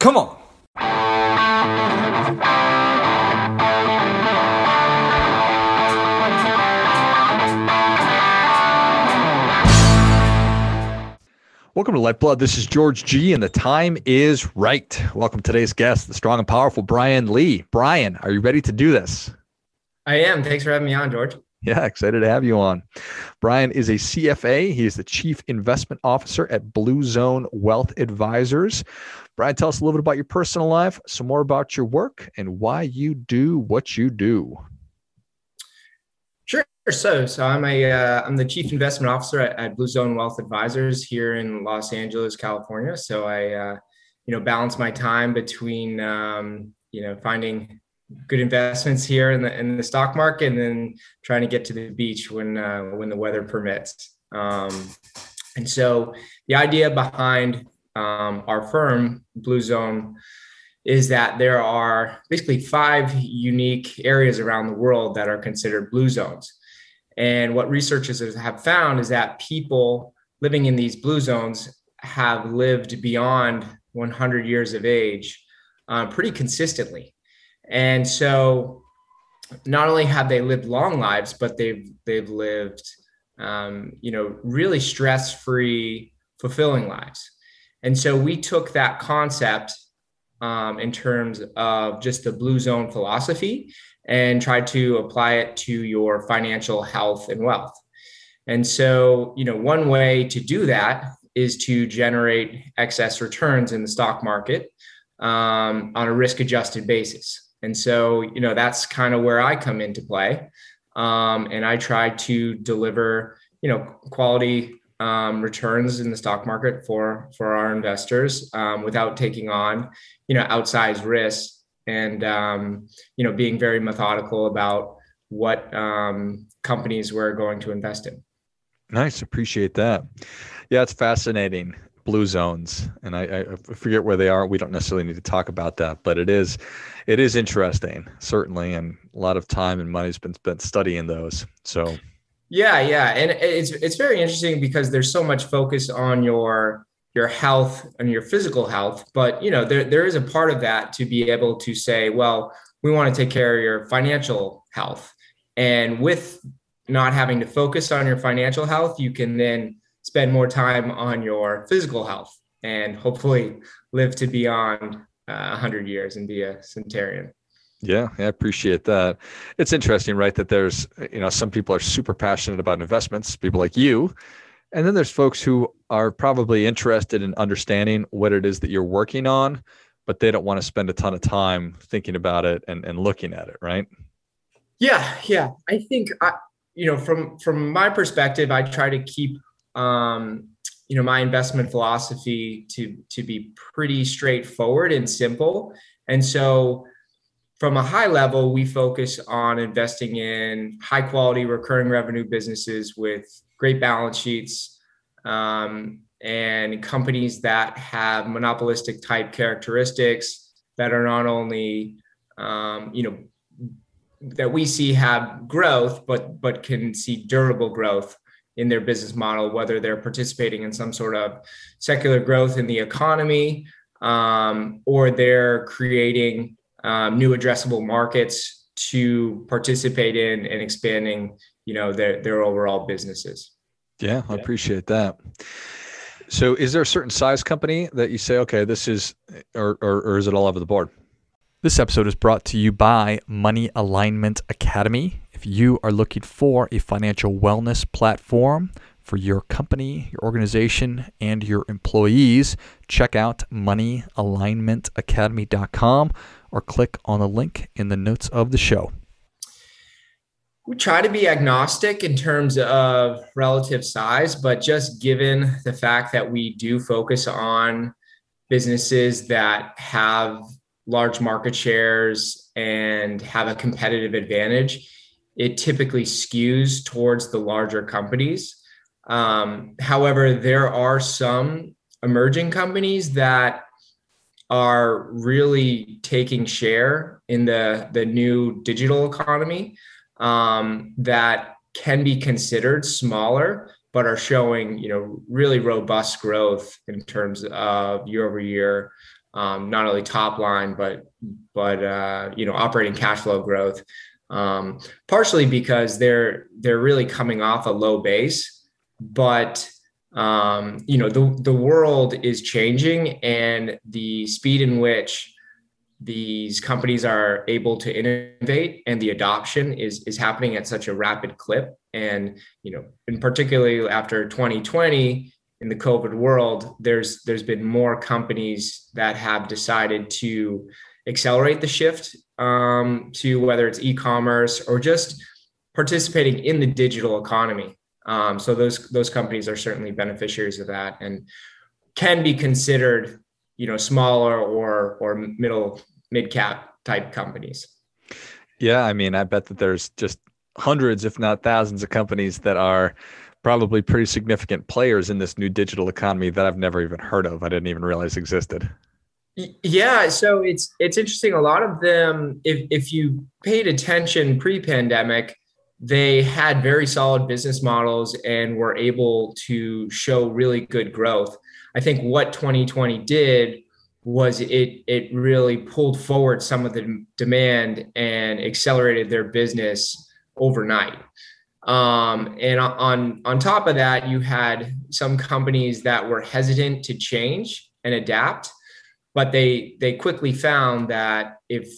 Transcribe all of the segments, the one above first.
Come on. Welcome to Lifeblood. This is George G, and the time is right. Welcome to today's guest, the strong and powerful Brian Lee. Brian, are you ready to do this? I am. Thanks for having me on, George. Yeah, excited to have you on. Brian is a CFA. He is the Chief Investment Officer at Blue Zone Wealth Advisors. Brian, tell us a little bit about your personal life, some more about your work, and why you do what you do. Sure. So, so I'm a uh, I'm the Chief Investment Officer at, at, Blue Zone Wealth Advisors here in Los Angeles, California. So I, uh, you know, balance my time between um, you know finding good investments here in the in the stock market, and then trying to get to the beach when uh, when the weather permits. Um, and so the idea behind um, our firm, Blue Zone, is that there are basically five unique areas around the world that are considered blue zones. And what researchers have found is that people living in these blue zones have lived beyond 100 years of age uh, pretty consistently. And so not only have they lived long lives, but they've they've lived um, you know really stress-free, fulfilling lives. And so we took that concept um, in terms of just the blue zone philosophy and tried to apply it to your financial health and wealth. And so, you know, one way to do that is to generate excess returns in the stock market um, on a risk adjusted basis. And so, you know, that's kind of where I come into play. Um, and I try to deliver, you know, quality um, returns in the stock market for for our investors um, without taking on, you know, outsized risks and um, you know being very methodical about what um, companies we're going to invest in. Nice, appreciate that. Yeah, it's fascinating blue zones and I, I, forget where they are. We don't necessarily need to talk about that but it is it is interesting certainly and a lot of time and money's been spent studying those so. Yeah yeah and it's it's very interesting because there's so much focus on your your health and your physical health but you know there, there is a part of that to be able to say well we want to take care of your financial health and with not having to focus on your financial health you can then spend more time on your physical health and hopefully live to beyond uh, 100 years and be a centenarian. Yeah, I appreciate that. It's interesting, right? That there's, you know, some people are super passionate about investments, people like you. And then there's folks who are probably interested in understanding what it is that you're working on, but they don't want to spend a ton of time thinking about it and, and looking at it, right? Yeah, yeah. I think I, you know, from from my perspective, I try to keep um, you know my investment philosophy to to be pretty straightforward and simple. And so from a high level we focus on investing in high quality recurring revenue businesses with great balance sheets um, and companies that have monopolistic type characteristics that are not only um, you know that we see have growth but but can see durable growth in their business model, whether they're participating in some sort of secular growth in the economy um, or they're creating um, new addressable markets to participate in and expanding, you know, their their overall businesses. Yeah, I appreciate that. So, is there a certain size company that you say, okay, this is, or, or, or is it all over the board? This episode is brought to you by Money Alignment Academy. If you are looking for a financial wellness platform for your company, your organization, and your employees, check out moneyalignmentacademy.com or click on the link in the notes of the show. We try to be agnostic in terms of relative size, but just given the fact that we do focus on businesses that have large market shares and have a competitive advantage, it typically skews towards the larger companies. Um, however, there are some emerging companies that are really taking share in the, the new digital economy um, that can be considered smaller, but are showing you know really robust growth in terms of year over year um, not only top line but but uh, you know operating cash flow growth. Um, partially because they're they're really coming off a low base, but um, you know the the world is changing and the speed in which these companies are able to innovate and the adoption is is happening at such a rapid clip and you know in particularly after 2020 in the covid world there's there's been more companies that have decided to accelerate the shift um, to whether it's e-commerce or just participating in the digital economy um, so those those companies are certainly beneficiaries of that and can be considered you know smaller or or middle mid cap type companies. Yeah, I mean, I bet that there's just hundreds, if not thousands, of companies that are probably pretty significant players in this new digital economy that I've never even heard of. I didn't even realize existed. Yeah, so it's it's interesting. A lot of them, if if you paid attention pre-pandemic, they had very solid business models and were able to show really good growth. I think what 2020 did was it it really pulled forward some of the demand and accelerated their business overnight. Um, and on on top of that, you had some companies that were hesitant to change and adapt, but they they quickly found that if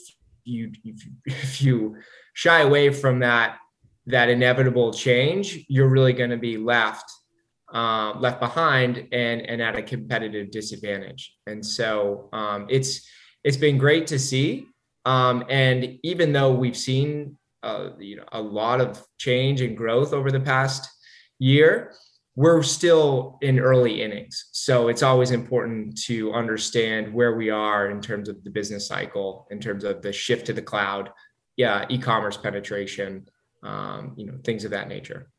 you if, if you shy away from that that inevitable change, you're really going to be left uh, left behind and and at a competitive disadvantage. And so um, it's it's been great to see. Um, and even though we've seen uh, you know a lot of change and growth over the past year, we're still in early innings. So it's always important to understand where we are in terms of the business cycle, in terms of the shift to the cloud, yeah, e-commerce penetration, um, you know, things of that nature.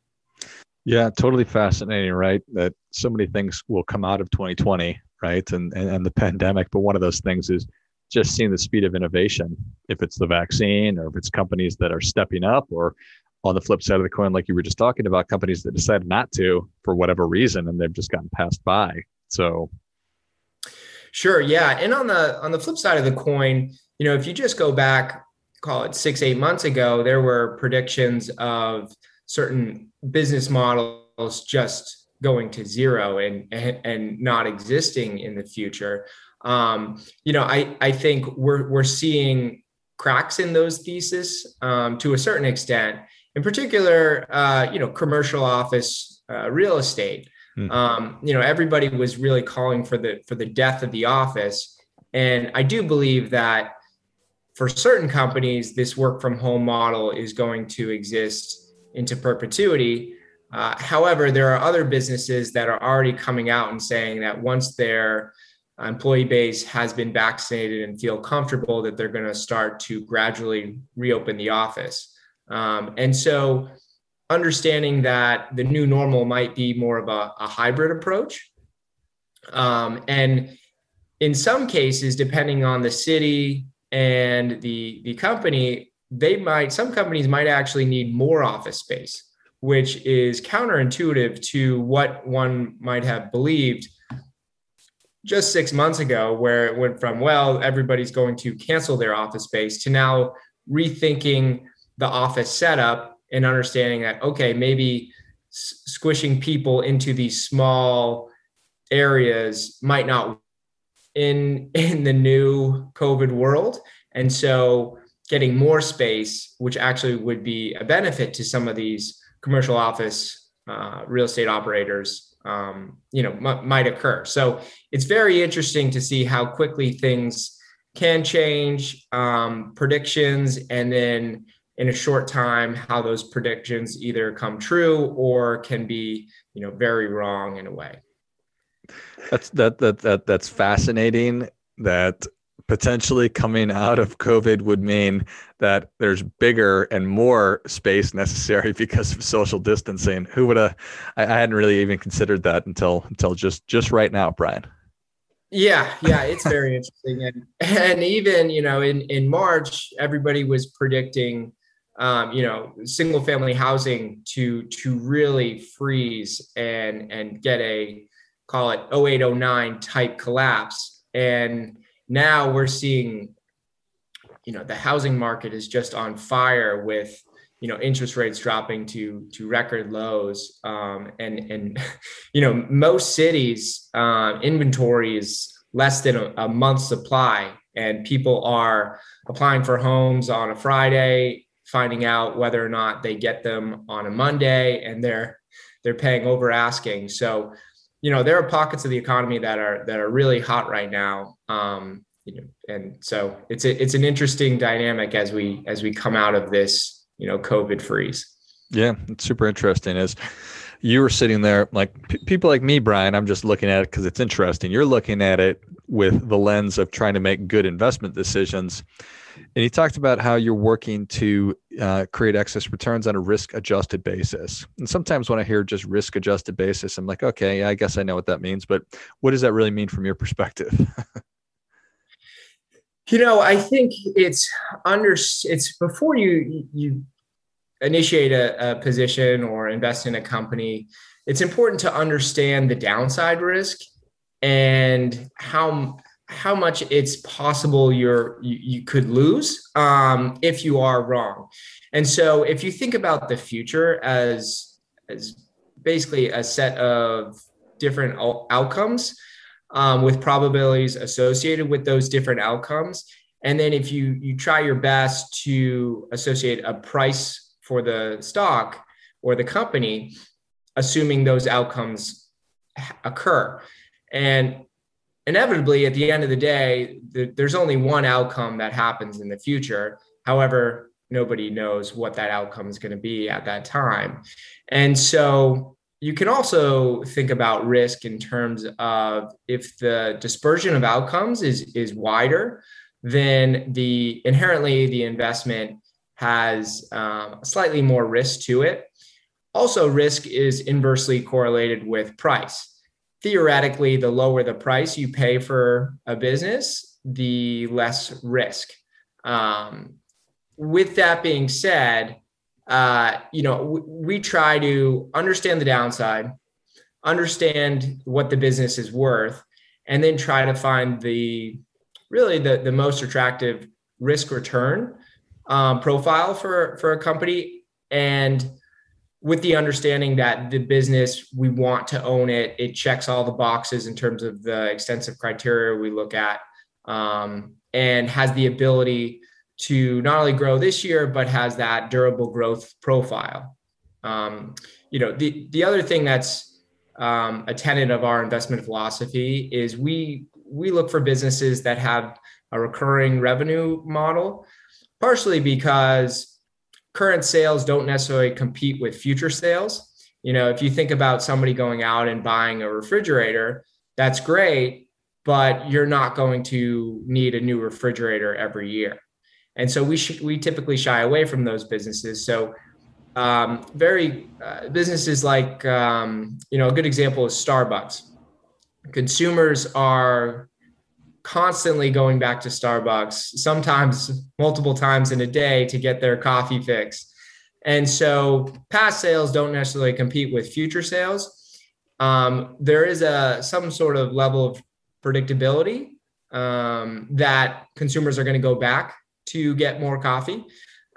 Yeah, totally fascinating, right? That so many things will come out of 2020, right? And, and, and the pandemic, but one of those things is just seeing the speed of innovation. If it's the vaccine or if it's companies that are stepping up or on the flip side of the coin, like you were just talking about, companies that decided not to for whatever reason and they've just gotten passed by. So Sure, yeah. And on the on the flip side of the coin, you know, if you just go back, call it six, eight months ago, there were predictions of certain business models just going to zero and and not existing in the future um, you know i i think we're we're seeing cracks in those theses um, to a certain extent in particular uh, you know commercial office uh, real estate mm-hmm. um, you know everybody was really calling for the for the death of the office and i do believe that for certain companies this work from home model is going to exist into perpetuity. Uh, however, there are other businesses that are already coming out and saying that once their employee base has been vaccinated and feel comfortable, that they're going to start to gradually reopen the office. Um, and so, understanding that the new normal might be more of a, a hybrid approach. Um, and in some cases, depending on the city and the, the company, they might some companies might actually need more office space which is counterintuitive to what one might have believed just six months ago where it went from well everybody's going to cancel their office space to now rethinking the office setup and understanding that okay maybe squishing people into these small areas might not in in the new covid world. And so getting more space, which actually would be a benefit to some of these commercial office uh, real estate operators, um, you know, m- might occur. So it's very interesting to see how quickly things can change, um, predictions, and then in a short time, how those predictions either come true or can be, you know, very wrong in a way. That's that that that that's fascinating. That potentially coming out of COVID would mean that there's bigger and more space necessary because of social distancing. Who would have? I, hadn't really even considered that until until just just right now, Brian. Yeah, yeah, it's very interesting, and and even you know in in March, everybody was predicting, um, you know, single family housing to to really freeze and and get a call it 0809 type collapse, and now we're seeing, you know, the housing market is just on fire with you know interest rates dropping to to record lows. Um, and and you know most cities uh, inventory is less than a, a month supply. And people are applying for homes on a friday finding out whether or not they get them on a monday and they're they're paying over asking. So you know there are pockets of the economy that are that are really hot right now. Um, you know and so it's a, it's an interesting dynamic as we as we come out of this you know covid freeze. Yeah it's super interesting. Is you were sitting there like p- people like me brian i'm just looking at it because it's interesting. You're looking at it with the lens of trying to make good investment decisions. And you talked about how you're working to uh, create excess returns on a risk adjusted basis. And sometimes when i hear just risk adjusted basis i'm like okay i guess i know what that means but what does that really mean from your perspective? You know i think it's under it's before you you initiate a, a position or invest in a company, it's important to understand the downside risk and how how much it's possible you're you, you could lose um, if you are wrong. And so, if you think about the future as as basically a set of different outcomes um, with probabilities associated with those different outcomes, and then if you you try your best to associate a price for the stock or the company, assuming those outcomes occur. And inevitably, at the end of the day, the, there's only one outcome that happens in the future. However, nobody knows what that outcome is going to be at that time. And so you can also think about risk in terms of if the dispersion of outcomes is, is wider, then the inherently the investment has um, slightly more risk to it. Also, risk is inversely correlated with price. Theoretically, the lower the price you pay for a business, the less risk. Um, with that being said, uh, you know, w- we try to understand the downside, understand what the business is worth, and then try to find the really the, the most attractive risk return um, profile for for a company. And with the understanding that the business we want to own it it checks all the boxes in terms of the extensive criteria we look at um, and has the ability to not only grow this year but has that durable growth profile. Um, you know the the other thing that's um, a tenet of our investment philosophy is we we look for businesses that have a recurring revenue model partially because current sales don't necessarily compete with future sales. You know, if you think about somebody going out and buying a refrigerator, that's great, but you're not going to need a new refrigerator every year. And so we sh- we typically shy away from those businesses. So um, very uh, businesses like um, you know a good example is Starbucks. Consumers are constantly going back to Starbucks, sometimes multiple times in a day to get their coffee fix. And so past sales don't necessarily compete with future sales. Um, there is a some sort of level of predictability um, that consumers are going to go back to get more coffee.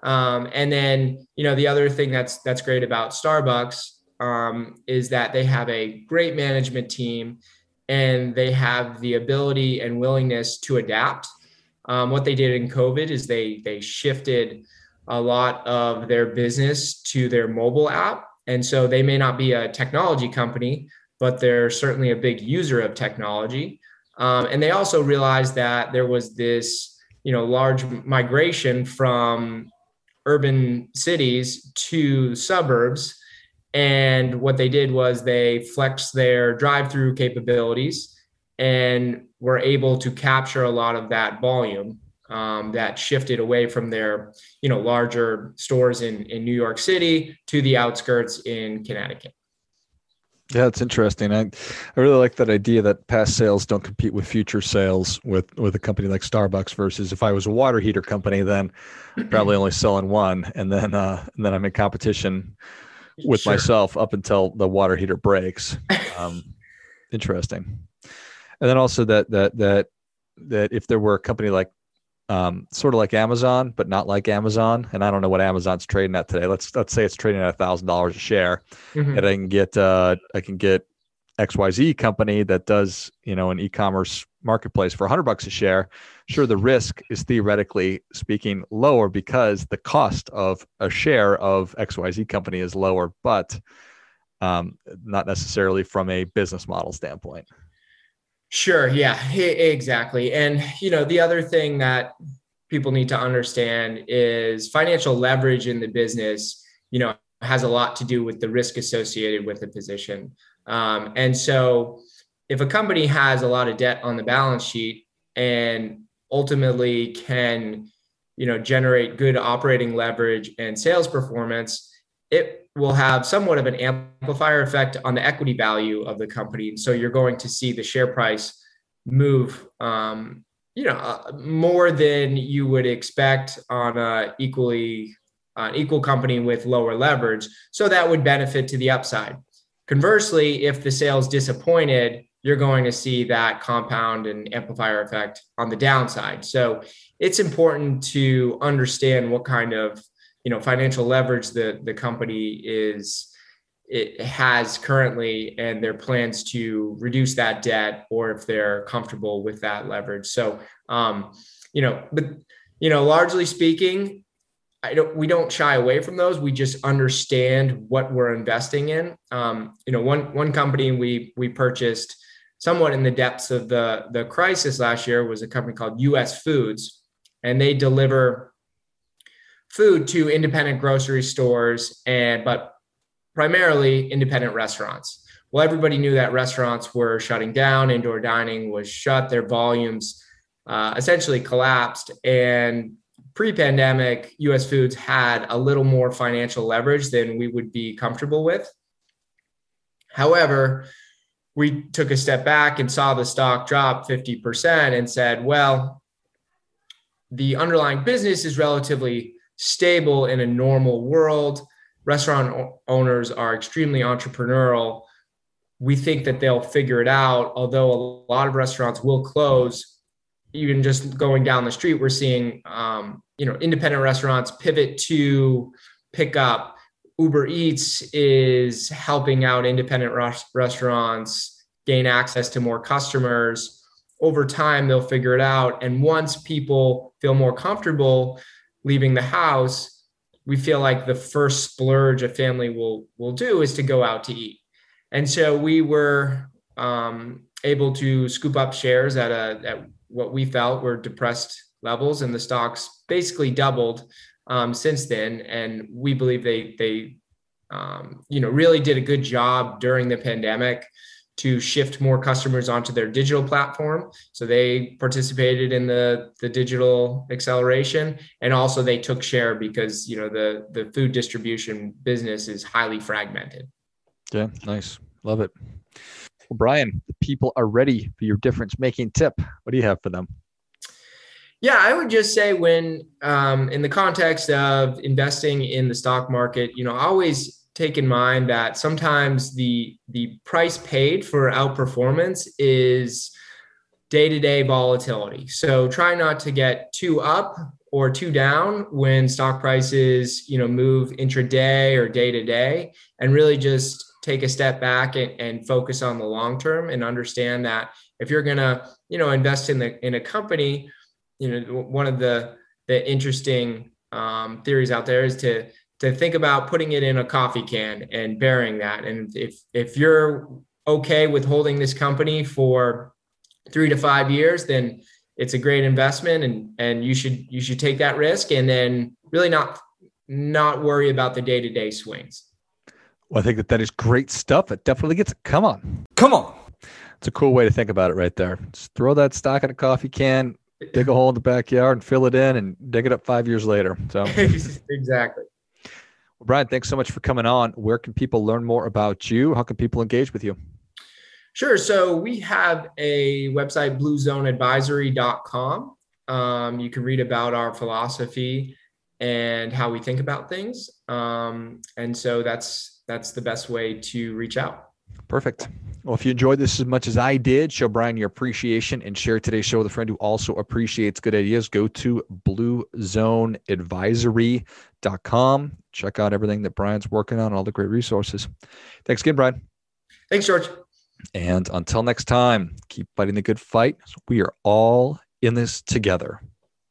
Um, and then, you know, the other thing that's that's great about Starbucks um, is that they have a great management team and they have the ability and willingness to adapt. Um, what they did in COVID is they they shifted a lot of their business to their mobile app, and so they may not be a technology company, but they're certainly a big user of technology. Um, and they also realized that there was this you know large migration from urban cities to suburbs and what they did was they flexed their drive through capabilities and were able to capture a lot of that volume um, that shifted away from their you know larger stores in, in New York City to the outskirts in Connecticut. Yeah, it's interesting. I, I really like that idea that past sales don't compete with future sales with with a company like Starbucks versus if I was a water heater company, then probably only selling one, and then uh, and then I'm in competition with sure. myself up until the water heater breaks. Um, interesting. And then also that that that that if there were a company like um, sort of like Amazon, but not like Amazon. And I don't know what Amazon's trading at today. Let's let's say it's trading at a thousand dollars a share, mm-hmm. and I can get uh, I can get XYZ company that does you know an e-commerce marketplace for 100 bucks a share. Sure, the risk is theoretically speaking lower because the cost of a share of XYZ company is lower, but um, not necessarily from a business model standpoint. Sure. Yeah, exactly. And, you know, the other thing that people need to understand is financial leverage in the business, you know, has a lot to do with the risk associated with the position. Um, and so if a company has a lot of debt on the balance sheet and ultimately can, you know, generate good operating leverage and sales performance, it will have somewhat of an amplifier effect on the equity value of the company. So you're going to see the share price move, um, you know, uh, more than you would expect on a equally uh, equal company with lower leverage. So that would benefit to the upside. Conversely, if the sales disappointed, you're going to see that compound and amplifier effect on the downside. So it's important to understand what kind of you know financial leverage that the company is it has currently and their plans to reduce that debt or if they're comfortable with that leverage so um you know but you know largely speaking I don't, we don't shy away from those. We just understand what we're investing in. Um, you know, one one company we we purchased somewhat in the depths of the the crisis last year was a company called U.S. Foods, and they deliver food to independent grocery stores and but primarily independent restaurants. Well, everybody knew that restaurants were shutting down, indoor dining was shut, their volumes uh, essentially collapsed. And pre pandemic, US Foods had a little more financial leverage than we would be comfortable with. However, we took a step back and saw the stock drop 50% and said, well, the underlying business is relatively stable in a normal world. Restaurant owners are extremely entrepreneurial. We think that they'll figure it out, although a lot of restaurants will close. Even just going down the street, we're seeing um, you know independent restaurants pivot to pick up. Uber Eats is helping out independent res- restaurants gain access to more customers. Over time, they'll figure it out. And once people feel more comfortable leaving the house, we feel like the first splurge a family will will do is to go out to eat. And so we were um, able to scoop up shares at a at what we felt were depressed levels, and the stocks basically doubled um, since then. And we believe they they um, you know really did a good job during the pandemic to shift more customers onto their digital platform. So they participated in the, the digital acceleration and also they took share because you know the the food distribution business is highly fragmented. Yeah, nice. Love it. Well, Brian, the people are ready for your difference making tip. What do you have for them? Yeah, I would just say when um, in the context of investing in the stock market, you know, always take in mind that sometimes the the price paid for outperformance is day-to-day volatility. So try not to get too up or too down when stock prices, you know, move intraday or day to day and really just take a step back and, and focus on the long term and understand that if you're to, you know, invest in the in a company, you know, one of the the interesting um, theories out there is to to think about putting it in a coffee can and burying that. And if if you're okay with holding this company for three to five years, then it's a great investment and and you should you should take that risk and then really not not worry about the day-to-day swings. Well, I think that that is great stuff. It definitely gets come on. Come on. It's a cool way to think about it right there. Just throw that stock in a coffee can, dig a hole in the backyard and fill it in and dig it up 5 years later. So Exactly. Well, Brian, thanks so much for coming on. Where can people learn more about you? How can people engage with you? Sure. So we have a website, bluezoneadvisory.com. Um, you can read about our philosophy and how we think about things. Um, and so that's that's the best way to reach out. Perfect. Well, if you enjoyed this as much as I did, show Brian your appreciation and share today's show with a friend who also appreciates good ideas. Go to bluezoneadvisory.com. Check out everything that Brian's working on, all the great resources. Thanks again, Brian. Thanks, George. And until next time, keep fighting the good fight. We are all in this together.